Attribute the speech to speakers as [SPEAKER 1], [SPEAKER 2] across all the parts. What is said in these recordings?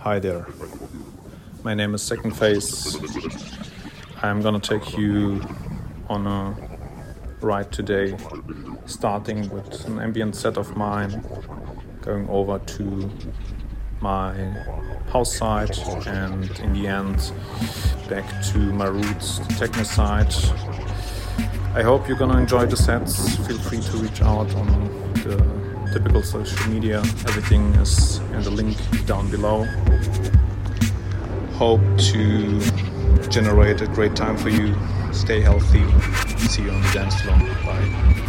[SPEAKER 1] Hi there. My name is Second Face. I'm gonna take you on a ride today, starting with an ambient set of mine, going over to my house side, and in the end, back to my roots, techno side. I hope you're gonna enjoy the sets. Feel free to reach out on the typical social media. Everything is in the link down below. Hope to generate a great time for you. Stay healthy. See you on the dance floor. Bye.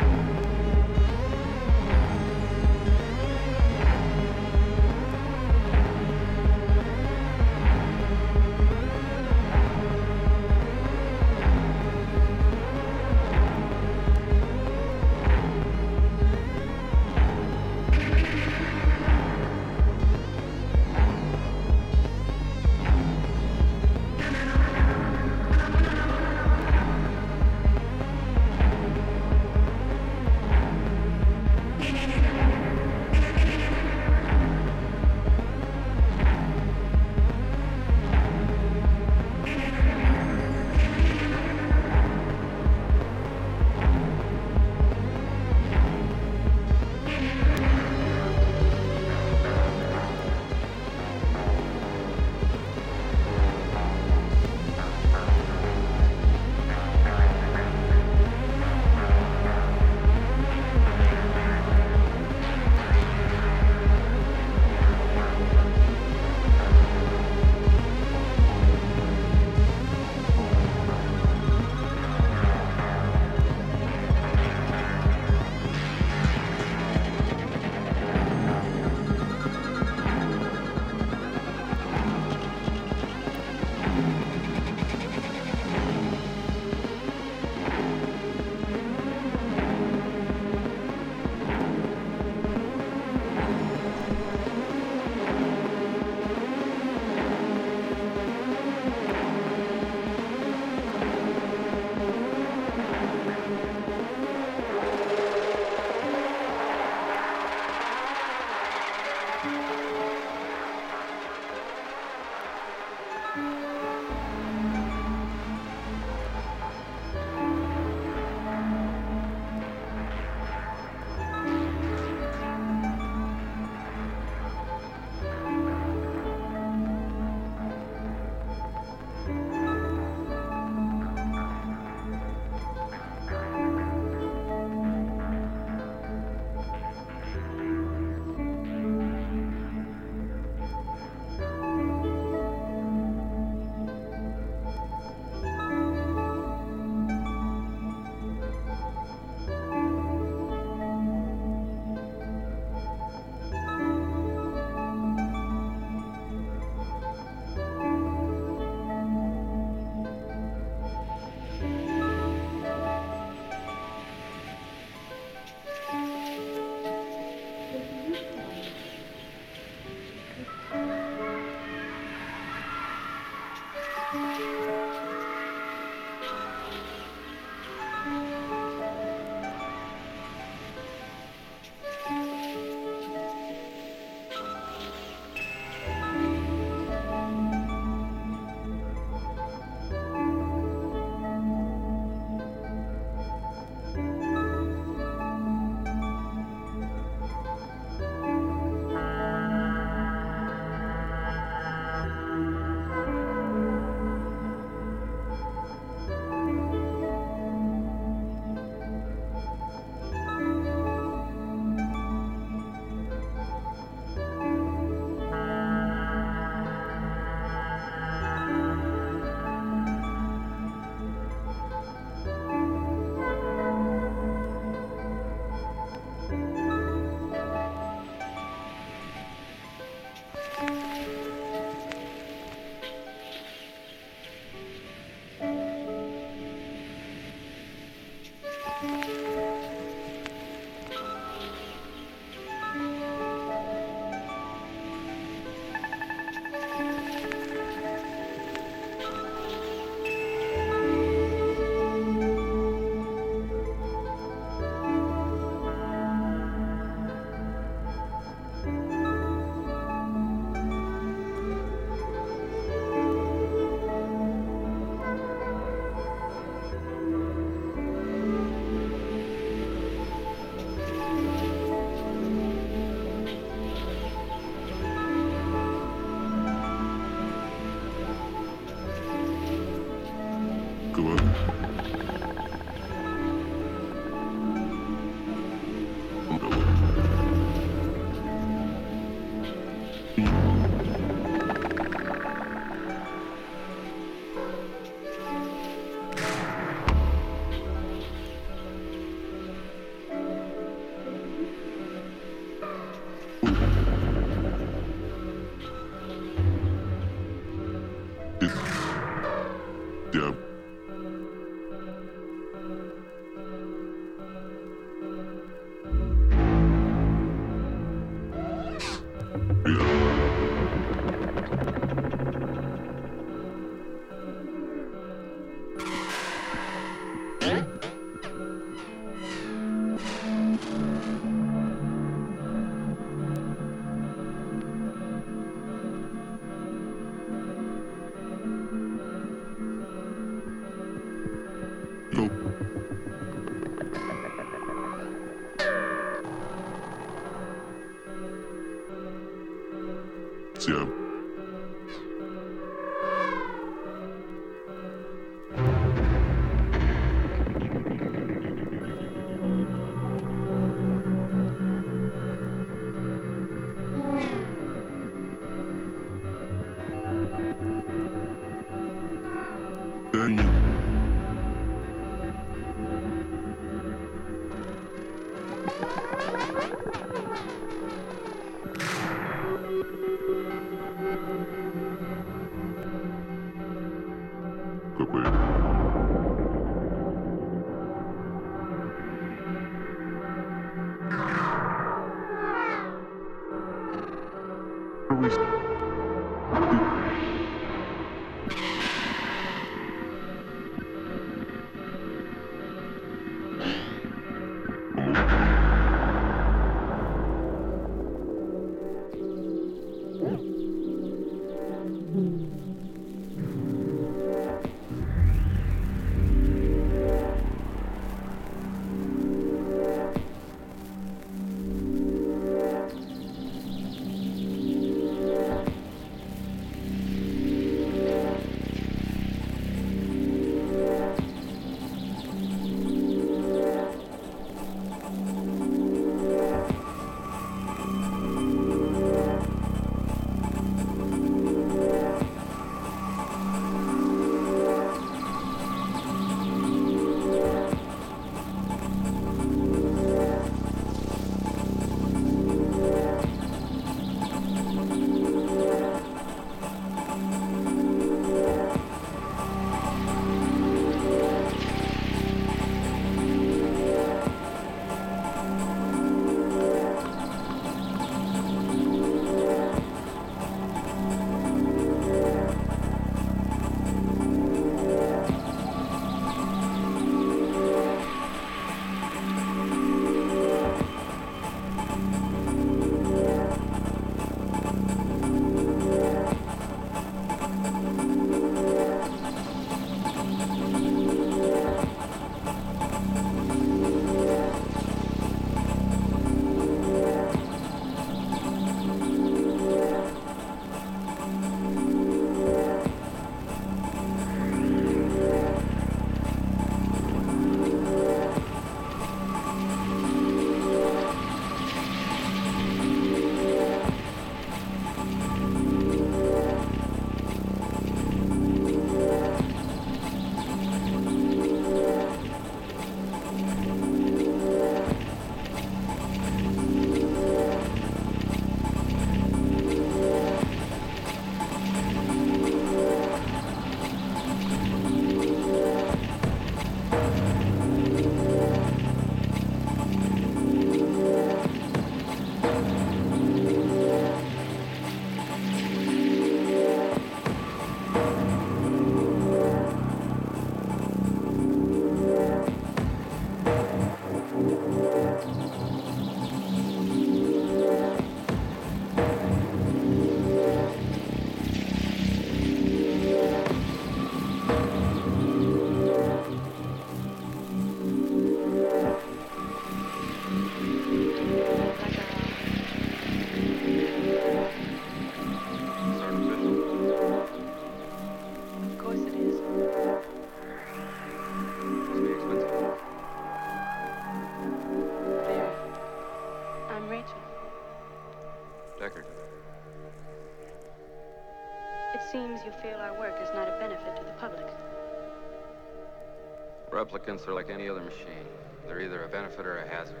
[SPEAKER 2] Replicants are like any other machine. They're either a benefit or a hazard.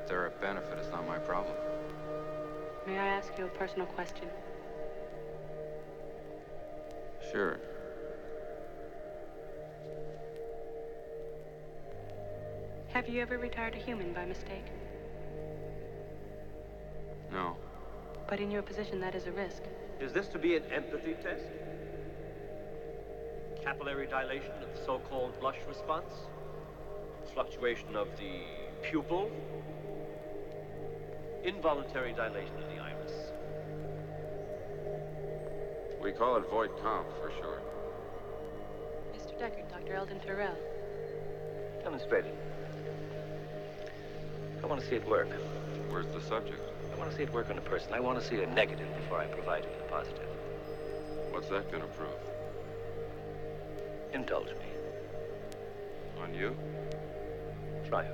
[SPEAKER 2] If they're a benefit, it's not my problem.
[SPEAKER 3] May I ask you a personal question?
[SPEAKER 2] Sure.
[SPEAKER 3] Have you ever retired a human by mistake?
[SPEAKER 2] No.
[SPEAKER 3] But in your position, that is a risk.
[SPEAKER 4] Is this to be an empathy test? Capillary dilation of the so-called blush response? Fluctuation of the pupil? Involuntary dilation of the iris?
[SPEAKER 2] We call it void comp for short.
[SPEAKER 3] Mr. Deckard, Dr. Eldon Tyrell.
[SPEAKER 4] Demonstrate it. I want to see it work.
[SPEAKER 2] Where's the subject?
[SPEAKER 4] I want to see it work on a person. I want to see a negative before I provide him the positive.
[SPEAKER 2] What's that gonna prove?
[SPEAKER 4] Indulge me.
[SPEAKER 2] On you?
[SPEAKER 4] Try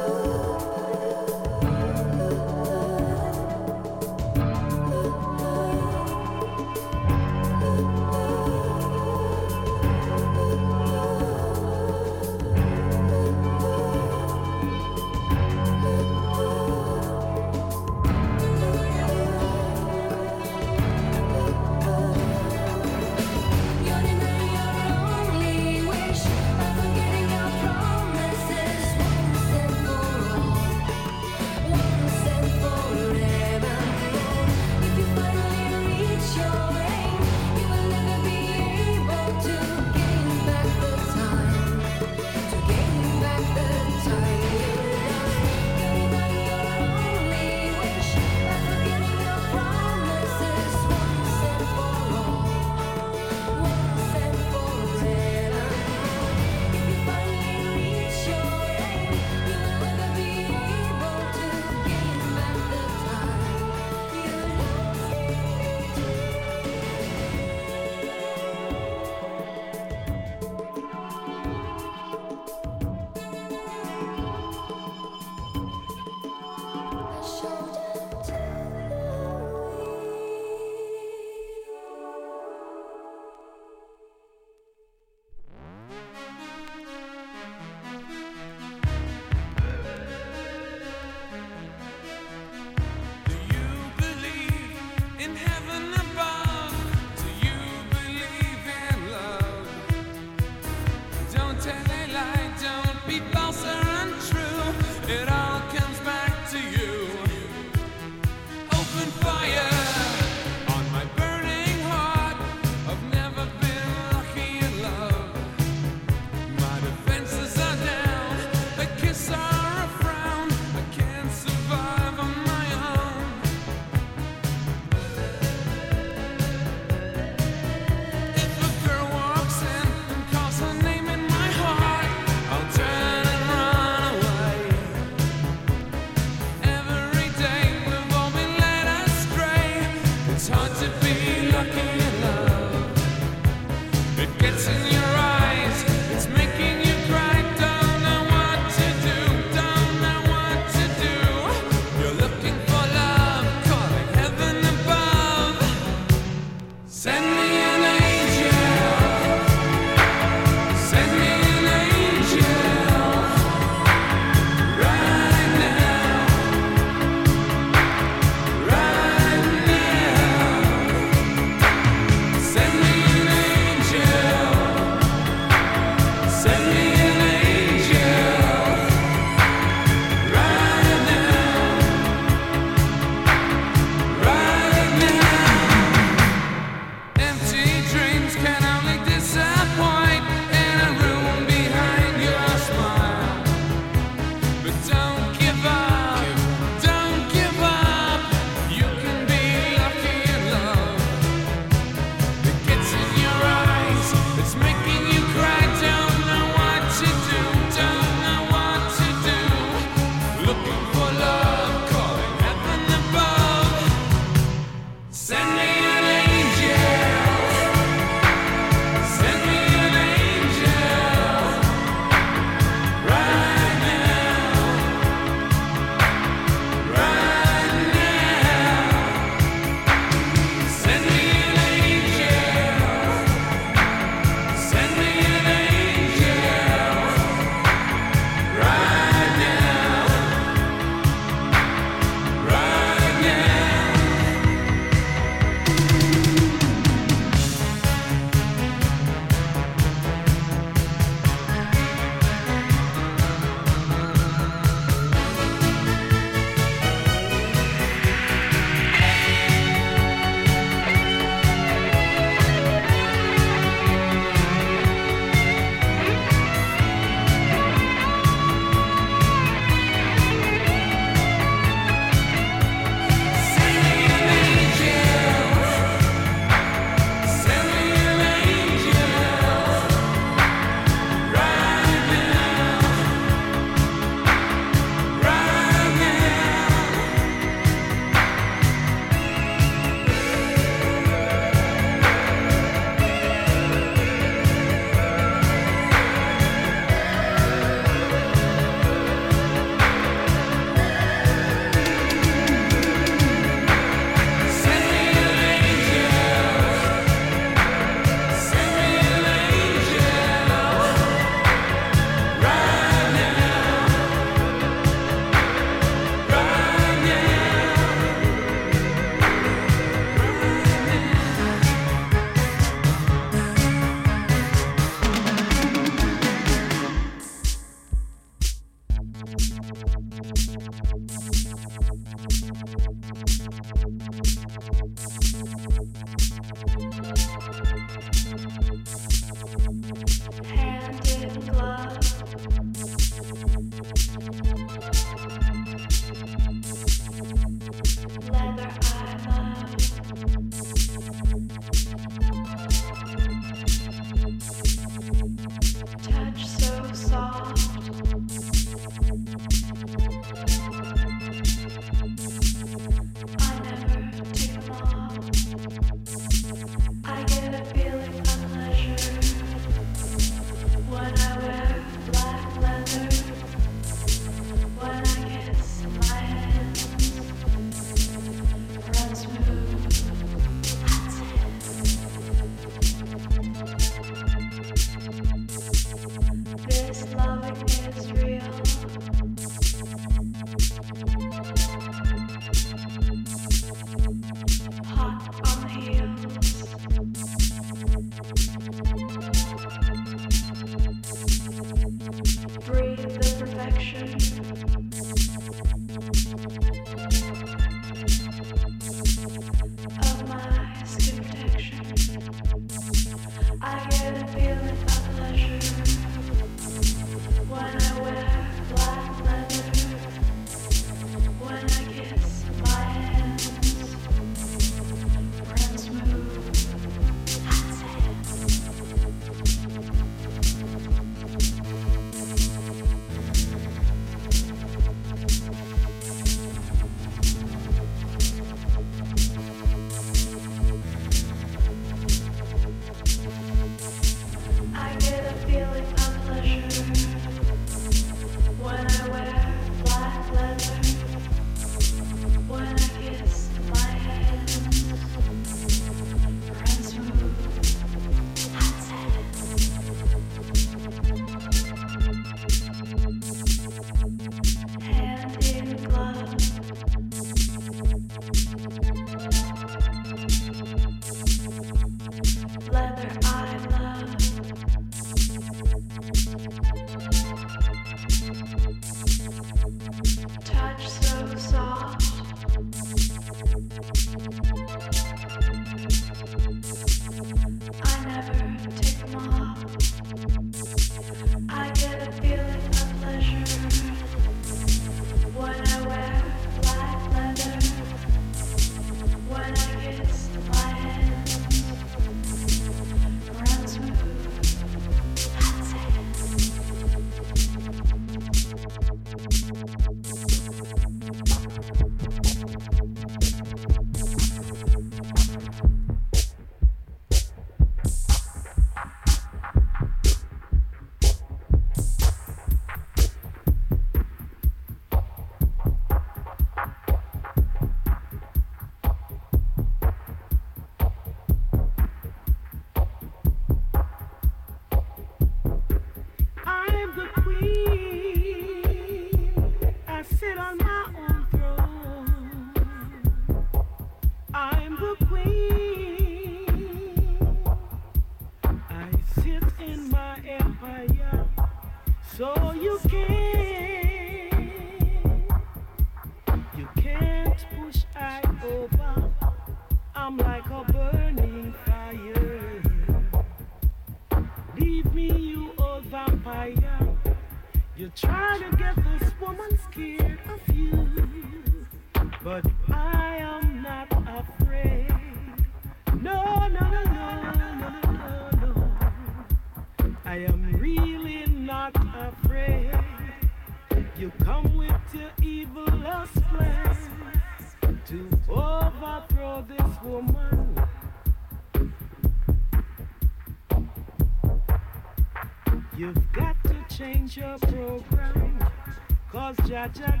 [SPEAKER 5] Jack.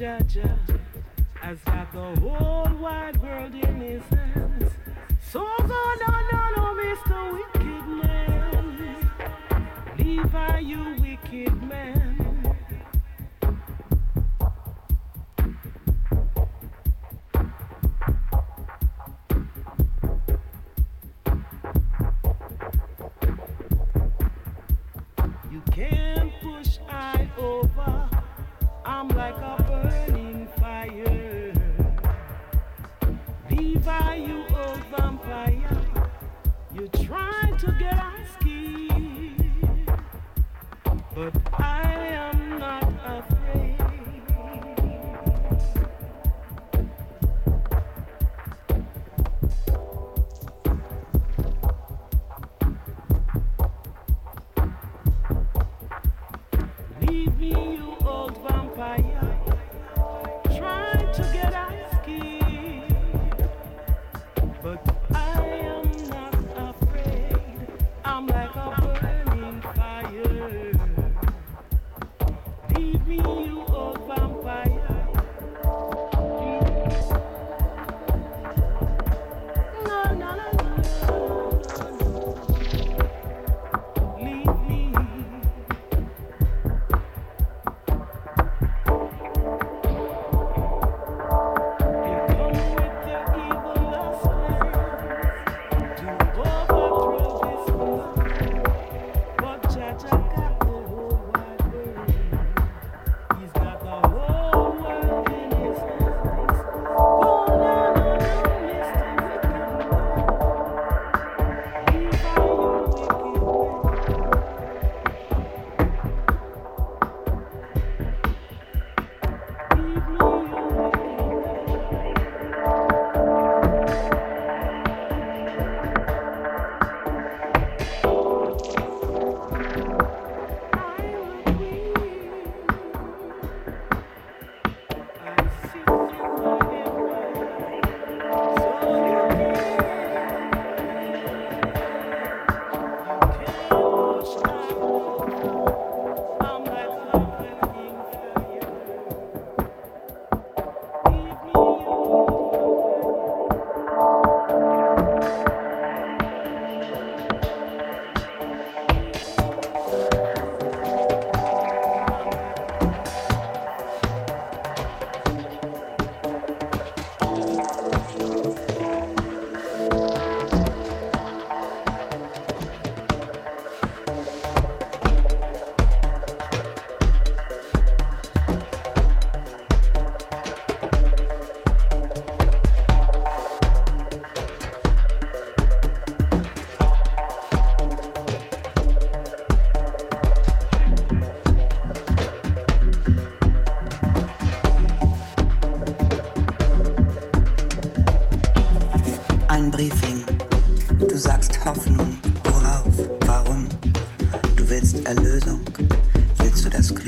[SPEAKER 5] ja ja.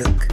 [SPEAKER 5] rahatlık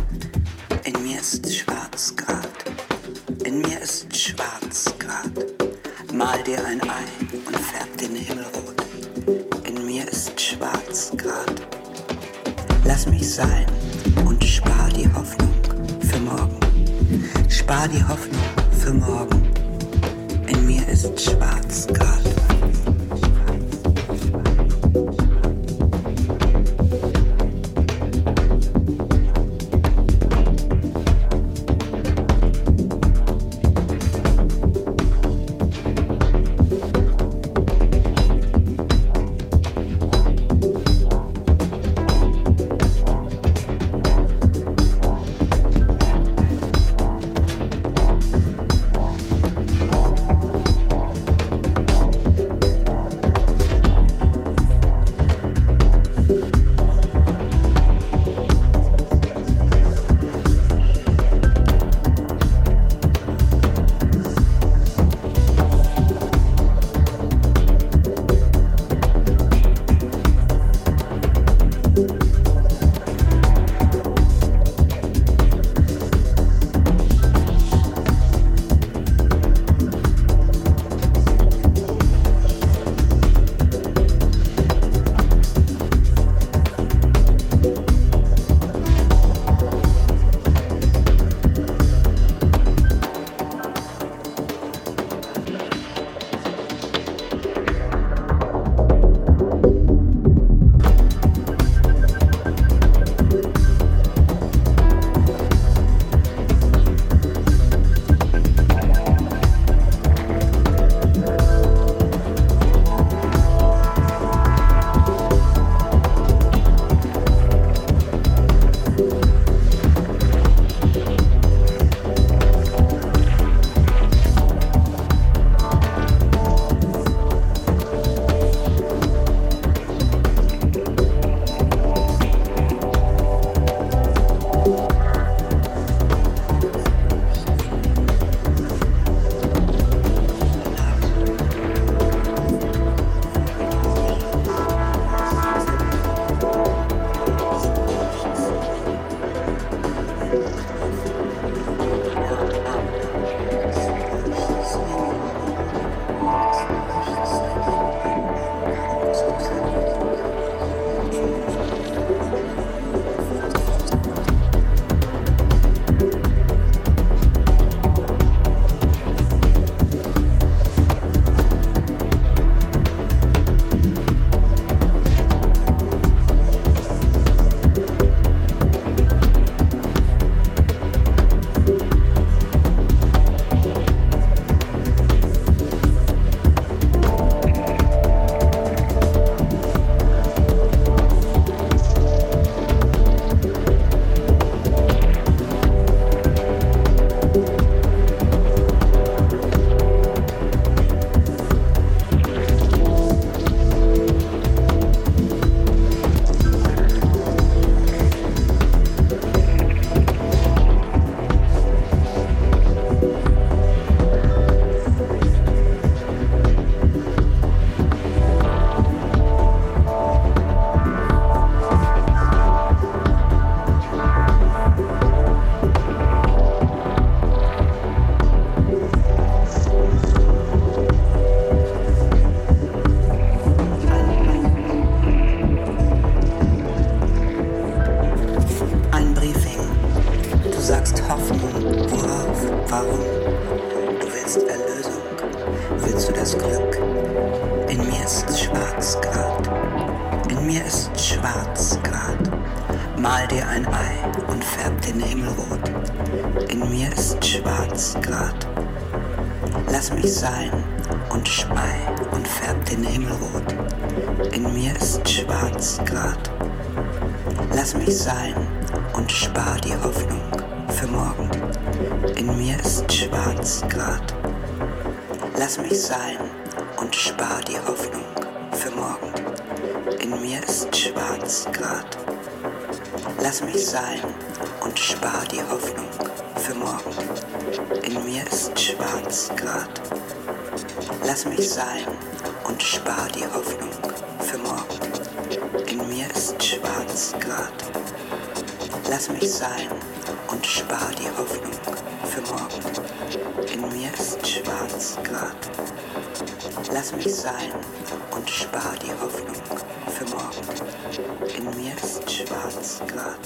[SPEAKER 5] grad.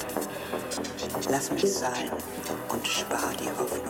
[SPEAKER 5] Lass mich sein und spar die Hoffnung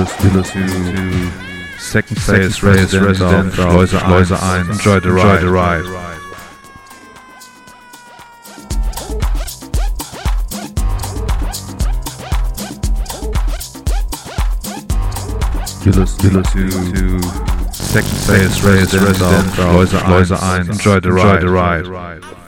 [SPEAKER 6] Mindestlust Secondface Resident, Resident Schleuse 1. 1. Enjoy the ride. Enjoy the ride. You listen to Secondface Resident, Schleuse 1. Enjoy the ride. Enjoy the ride.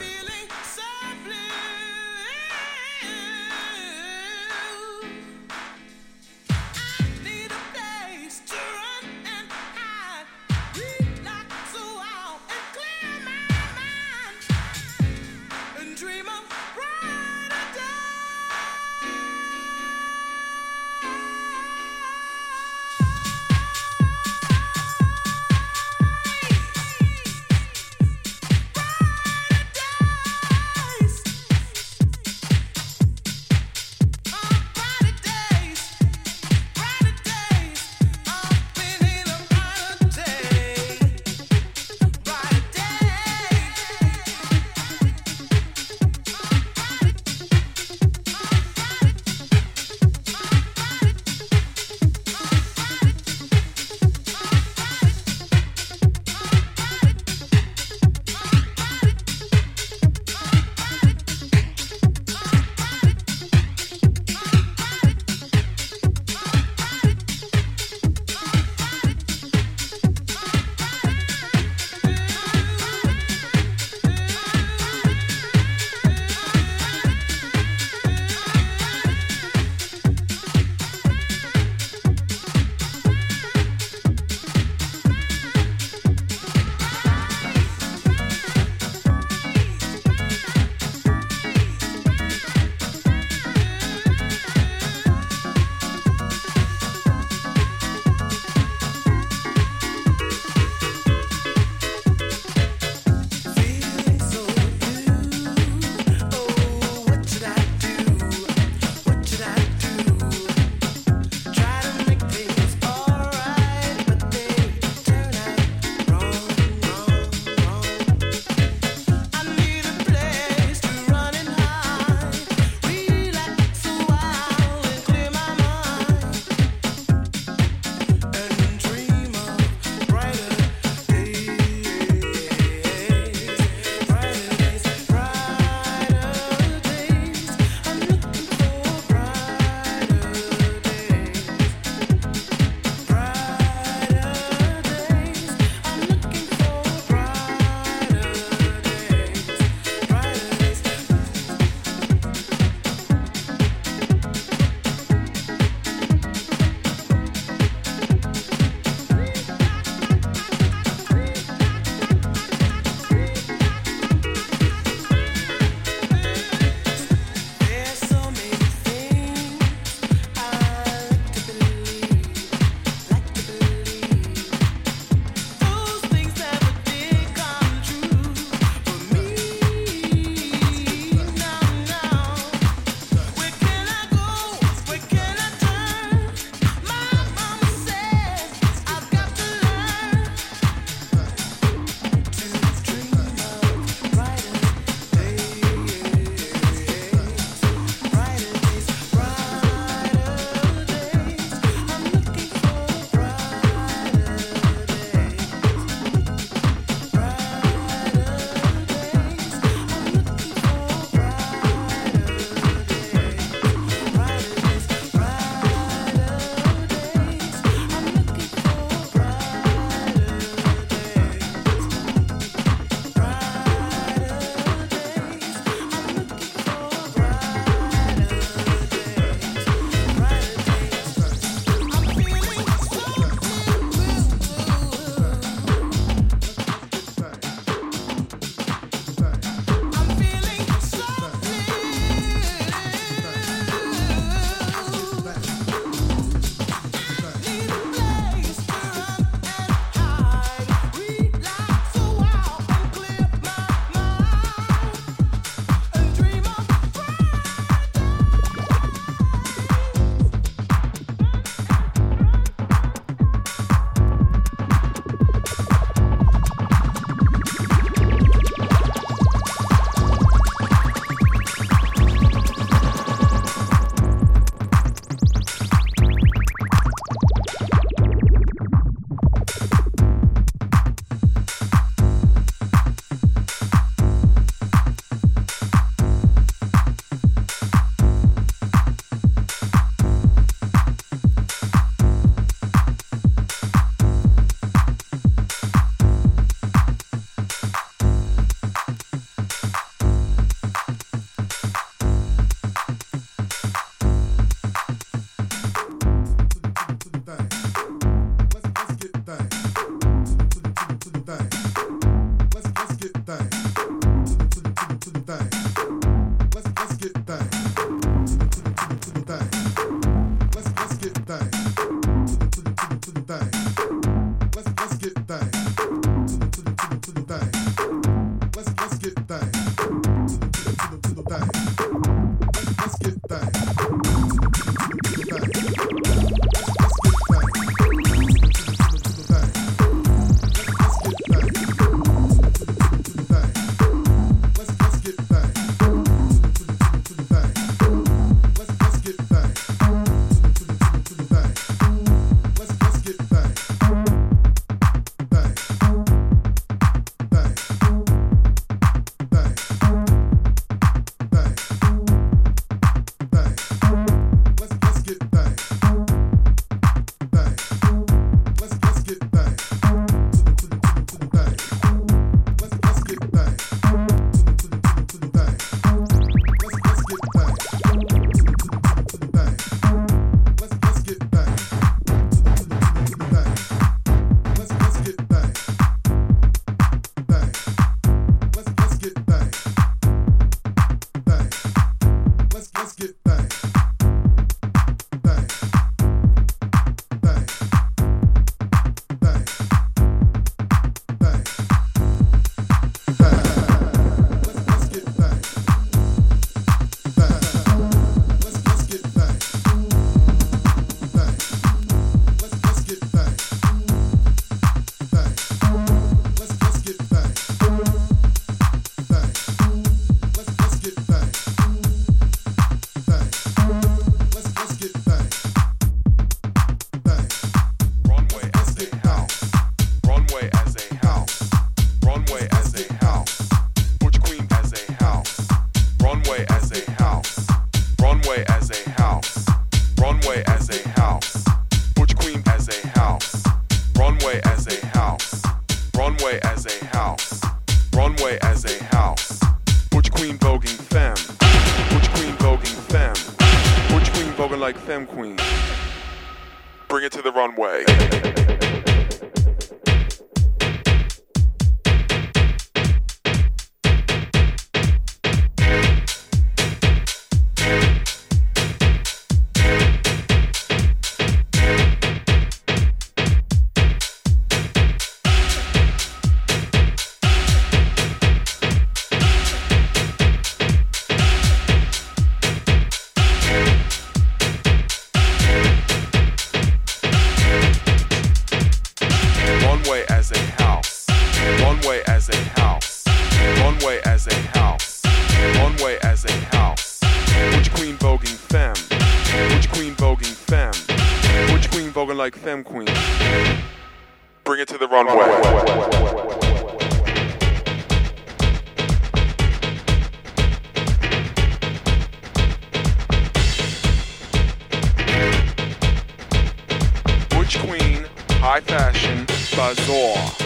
[SPEAKER 7] Queen, voguing like Butch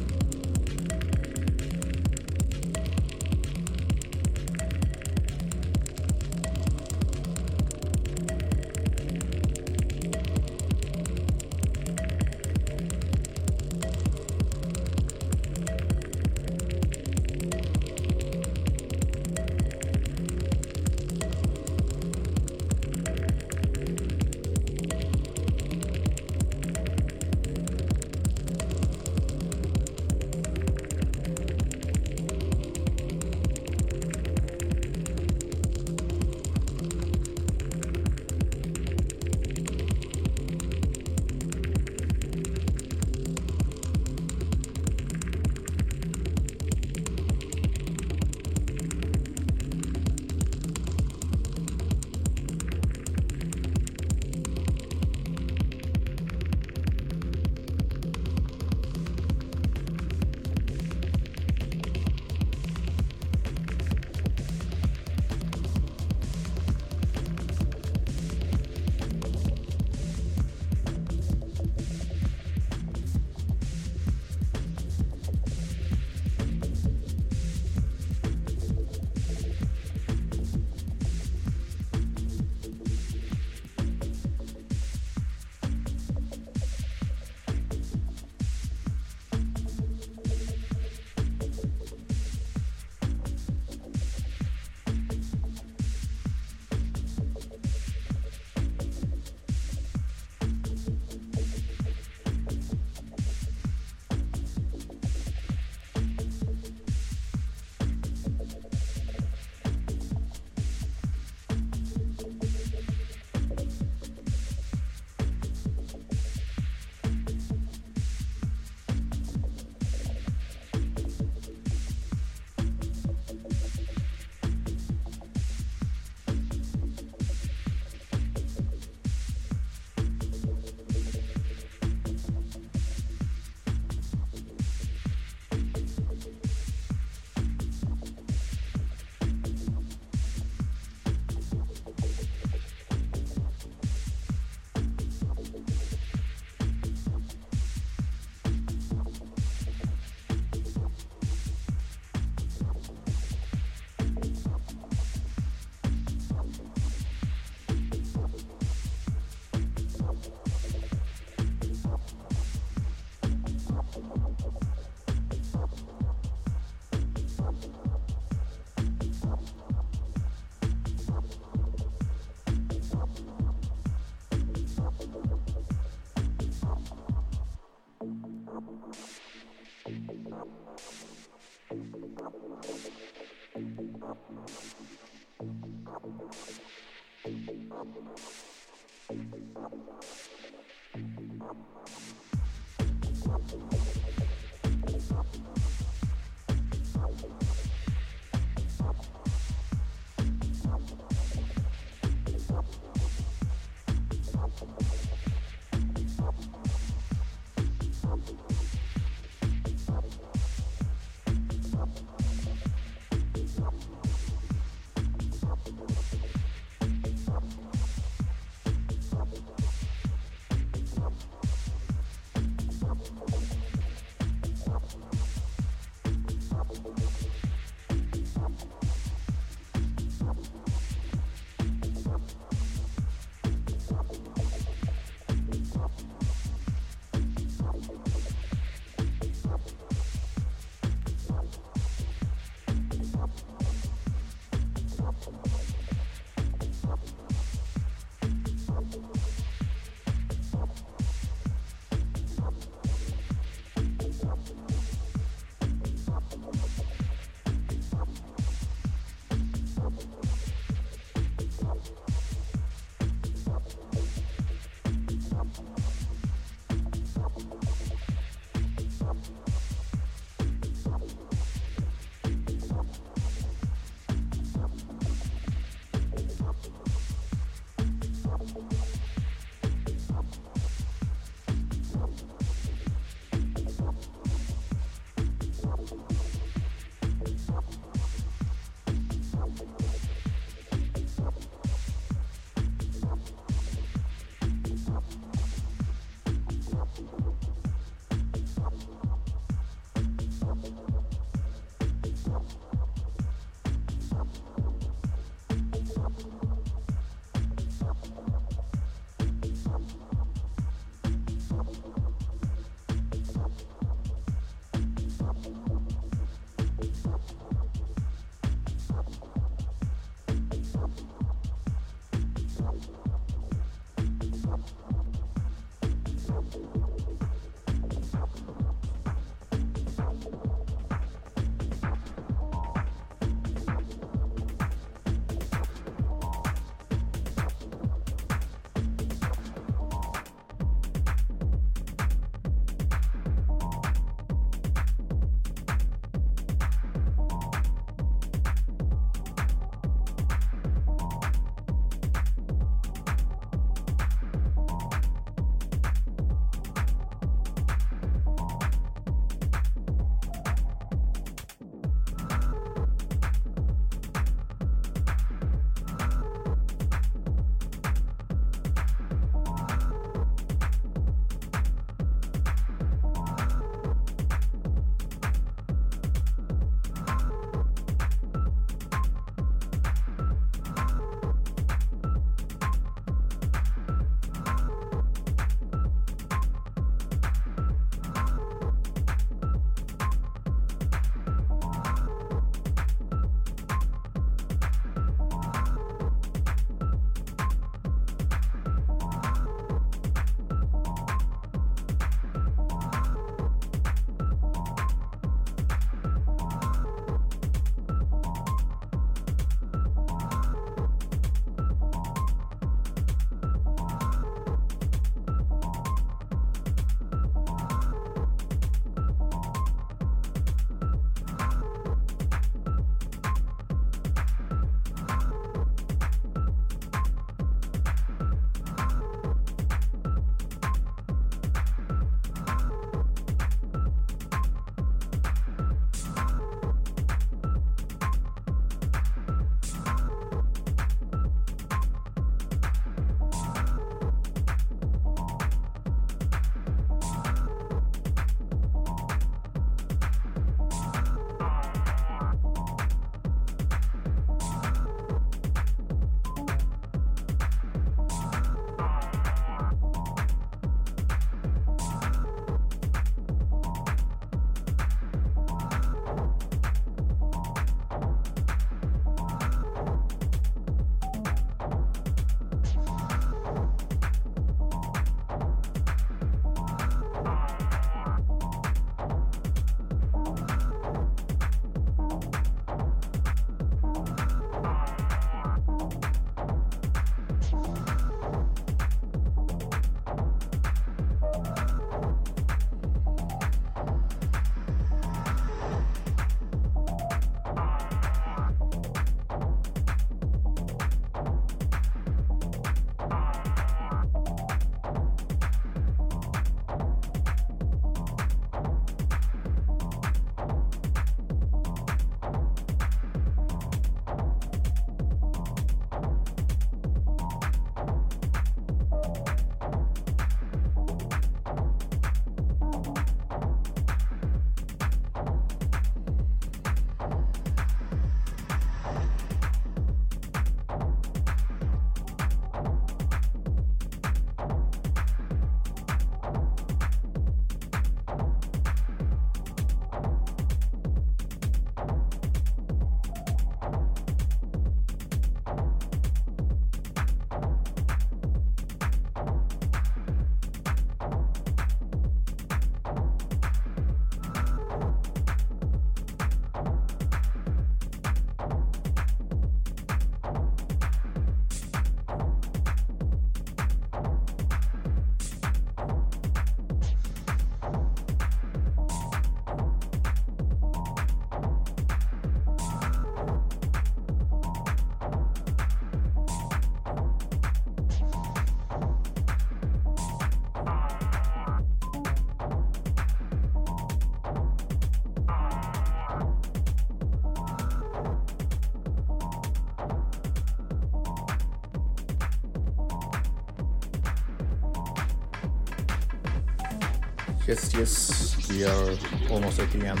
[SPEAKER 1] Yes, yes, we are almost at the end.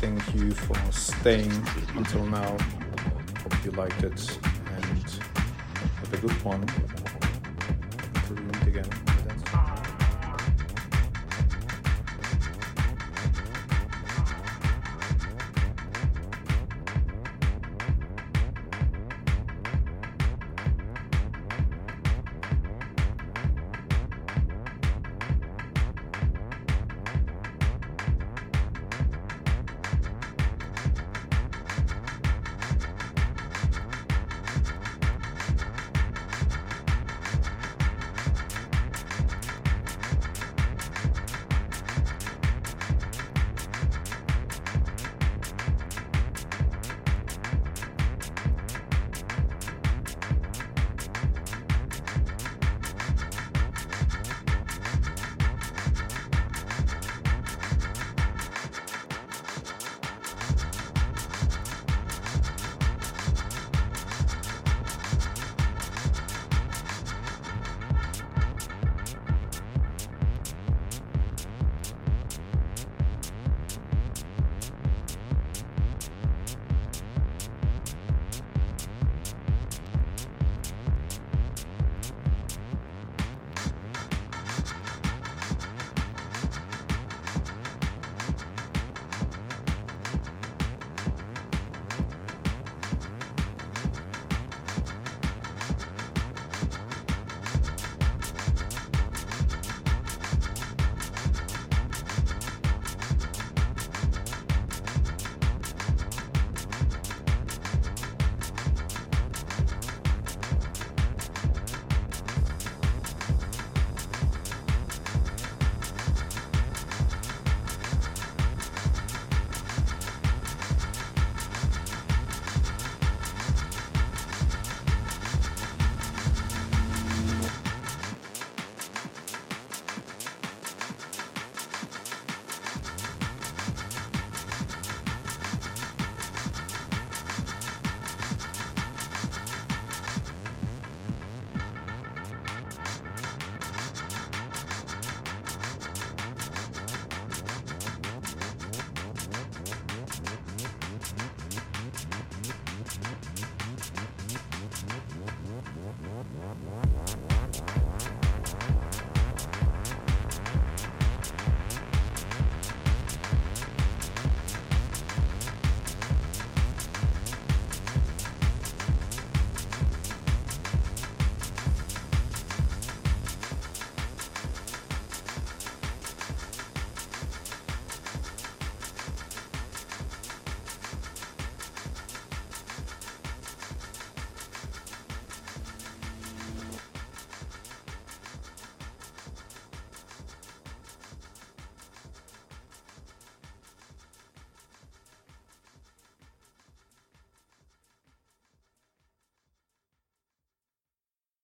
[SPEAKER 1] Thank you for staying until now. Hope you liked it and have a good one.